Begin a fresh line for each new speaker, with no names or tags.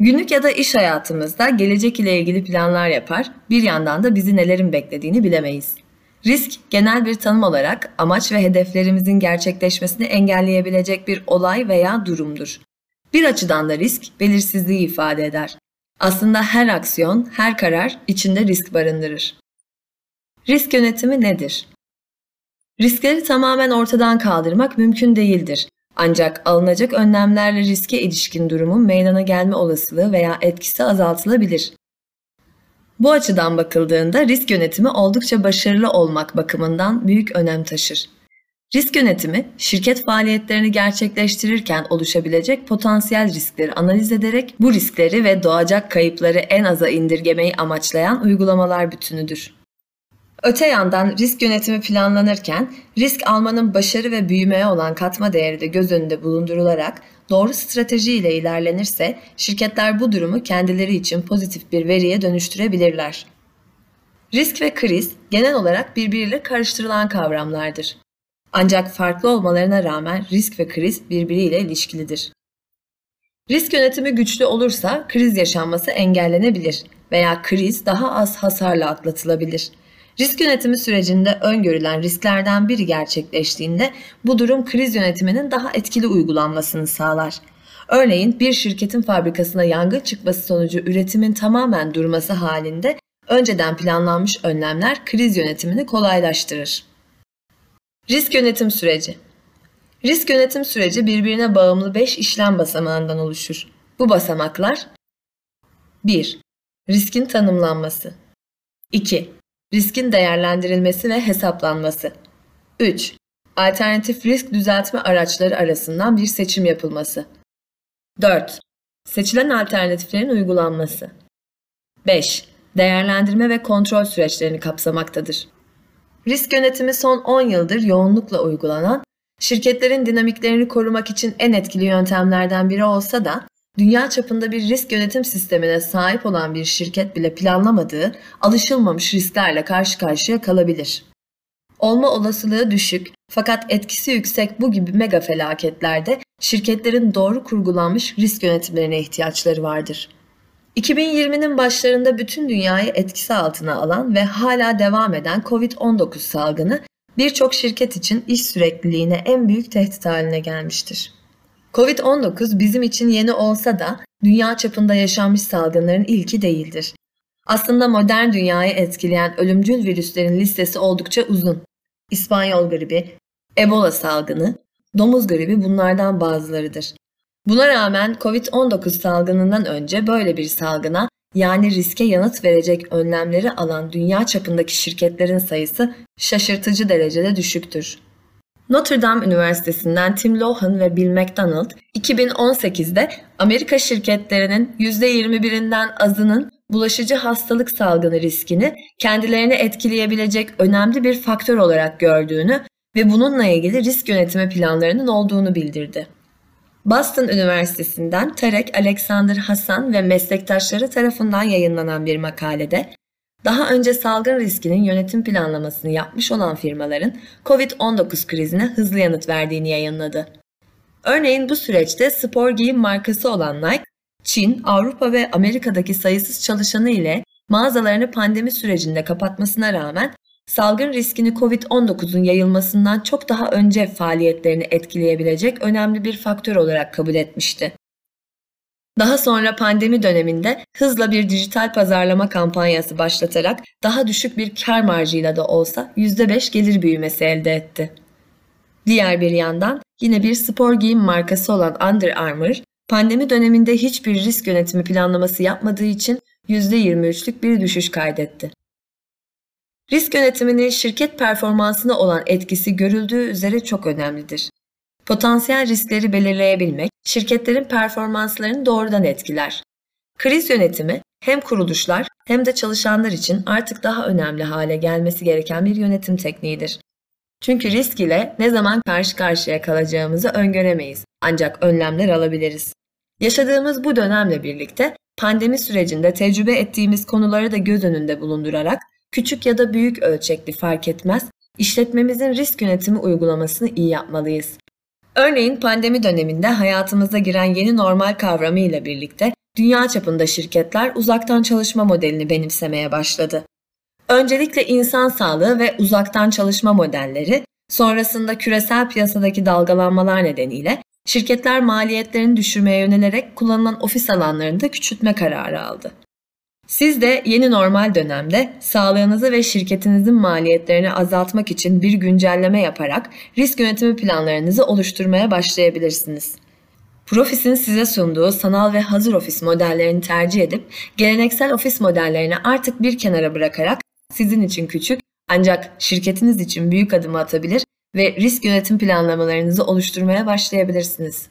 Günlük ya da iş hayatımızda gelecek ile ilgili planlar yapar, bir yandan da bizi nelerin beklediğini bilemeyiz. Risk, genel bir tanım olarak amaç ve hedeflerimizin gerçekleşmesini engelleyebilecek bir olay veya durumdur. Bir açıdan da risk, belirsizliği ifade eder. Aslında her aksiyon, her karar içinde risk barındırır. Risk yönetimi nedir? Riskleri tamamen ortadan kaldırmak mümkün değildir. Ancak alınacak önlemlerle riske ilişkin durumun meydana gelme olasılığı veya etkisi azaltılabilir. Bu açıdan bakıldığında risk yönetimi oldukça başarılı olmak bakımından büyük önem taşır. Risk yönetimi, şirket faaliyetlerini gerçekleştirirken oluşabilecek potansiyel riskleri analiz ederek bu riskleri ve doğacak kayıpları en aza indirgemeyi amaçlayan uygulamalar bütünüdür. Öte yandan risk yönetimi planlanırken risk almanın başarı ve büyümeye olan katma değeri de göz önünde bulundurularak doğru strateji ile ilerlenirse şirketler bu durumu kendileri için pozitif bir veriye dönüştürebilirler. Risk ve kriz genel olarak birbiriyle karıştırılan kavramlardır. Ancak farklı olmalarına rağmen risk ve kriz birbiriyle ilişkilidir. Risk yönetimi güçlü olursa kriz yaşanması engellenebilir veya kriz daha az hasarla atlatılabilir. Risk yönetimi sürecinde öngörülen risklerden biri gerçekleştiğinde bu durum kriz yönetiminin daha etkili uygulanmasını sağlar. Örneğin bir şirketin fabrikasına yangın çıkması sonucu üretimin tamamen durması halinde önceden planlanmış önlemler kriz yönetimini kolaylaştırır. Risk yönetim süreci Risk yönetim süreci birbirine bağımlı 5 işlem basamağından oluşur. Bu basamaklar 1. Riskin tanımlanması 2. Riskin değerlendirilmesi ve hesaplanması 3. Alternatif risk düzeltme araçları arasından bir seçim yapılması 4. Seçilen alternatiflerin uygulanması 5. Değerlendirme ve kontrol süreçlerini kapsamaktadır. Risk yönetimi son 10 yıldır yoğunlukla uygulanan, şirketlerin dinamiklerini korumak için en etkili yöntemlerden biri olsa da, dünya çapında bir risk yönetim sistemine sahip olan bir şirket bile planlamadığı, alışılmamış risklerle karşı karşıya kalabilir. Olma olasılığı düşük fakat etkisi yüksek bu gibi mega felaketlerde şirketlerin doğru kurgulanmış risk yönetimlerine ihtiyaçları vardır. 2020'nin başlarında bütün dünyayı etkisi altına alan ve hala devam eden COVID-19 salgını birçok şirket için iş sürekliliğine en büyük tehdit haline gelmiştir. Covid-19 bizim için yeni olsa da dünya çapında yaşanmış salgınların ilki değildir. Aslında modern dünyayı etkileyen ölümcül virüslerin listesi oldukça uzun. İspanyol gribi, Ebola salgını, domuz gribi bunlardan bazılarıdır. Buna rağmen Covid-19 salgınından önce böyle bir salgına yani riske yanıt verecek önlemleri alan dünya çapındaki şirketlerin sayısı şaşırtıcı derecede düşüktür. Notre Dame Üniversitesi'nden Tim Lohan ve Bill McDonald 2018'de Amerika şirketlerinin %21'inden azının bulaşıcı hastalık salgını riskini kendilerini etkileyebilecek önemli bir faktör olarak gördüğünü ve bununla ilgili risk yönetimi planlarının olduğunu bildirdi. Boston Üniversitesi'nden Tarek Alexander Hasan ve meslektaşları tarafından yayınlanan bir makalede daha önce salgın riskinin yönetim planlamasını yapmış olan firmaların COVID-19 krizine hızlı yanıt verdiğini yayınladı. Örneğin bu süreçte spor giyim markası olan Nike, Çin, Avrupa ve Amerika'daki sayısız çalışanı ile mağazalarını pandemi sürecinde kapatmasına rağmen salgın riskini COVID-19'un yayılmasından çok daha önce faaliyetlerini etkileyebilecek önemli bir faktör olarak kabul etmişti. Daha sonra pandemi döneminde hızla bir dijital pazarlama kampanyası başlatarak daha düşük bir kar marjıyla da olsa %5 gelir büyümesi elde etti. Diğer bir yandan yine bir spor giyim markası olan Under Armour, pandemi döneminde hiçbir risk yönetimi planlaması yapmadığı için %23'lük bir düşüş kaydetti. Risk yönetiminin şirket performansına olan etkisi görüldüğü üzere çok önemlidir. Potansiyel riskleri belirleyebilmek, şirketlerin performanslarını doğrudan etkiler. Kriz yönetimi hem kuruluşlar hem de çalışanlar için artık daha önemli hale gelmesi gereken bir yönetim tekniğidir. Çünkü risk ile ne zaman karşı karşıya kalacağımızı öngöremeyiz ancak önlemler alabiliriz. Yaşadığımız bu dönemle birlikte pandemi sürecinde tecrübe ettiğimiz konuları da göz önünde bulundurarak küçük ya da büyük ölçekli fark etmez, işletmemizin risk yönetimi uygulamasını iyi yapmalıyız. Örneğin pandemi döneminde hayatımıza giren yeni normal kavramı ile birlikte dünya çapında şirketler uzaktan çalışma modelini benimsemeye başladı. Öncelikle insan sağlığı ve uzaktan çalışma modelleri, sonrasında küresel piyasadaki dalgalanmalar nedeniyle şirketler maliyetlerini düşürmeye yönelerek kullanılan ofis alanlarını da küçültme kararı aldı. Siz de yeni normal dönemde sağlığınızı ve şirketinizin maliyetlerini azaltmak için bir güncelleme yaparak risk yönetimi planlarınızı oluşturmaya başlayabilirsiniz. Profis'in size sunduğu sanal ve hazır ofis modellerini tercih edip geleneksel ofis modellerini artık bir kenara bırakarak sizin için küçük ancak şirketiniz için büyük adım atabilir ve risk yönetim planlamalarınızı oluşturmaya başlayabilirsiniz.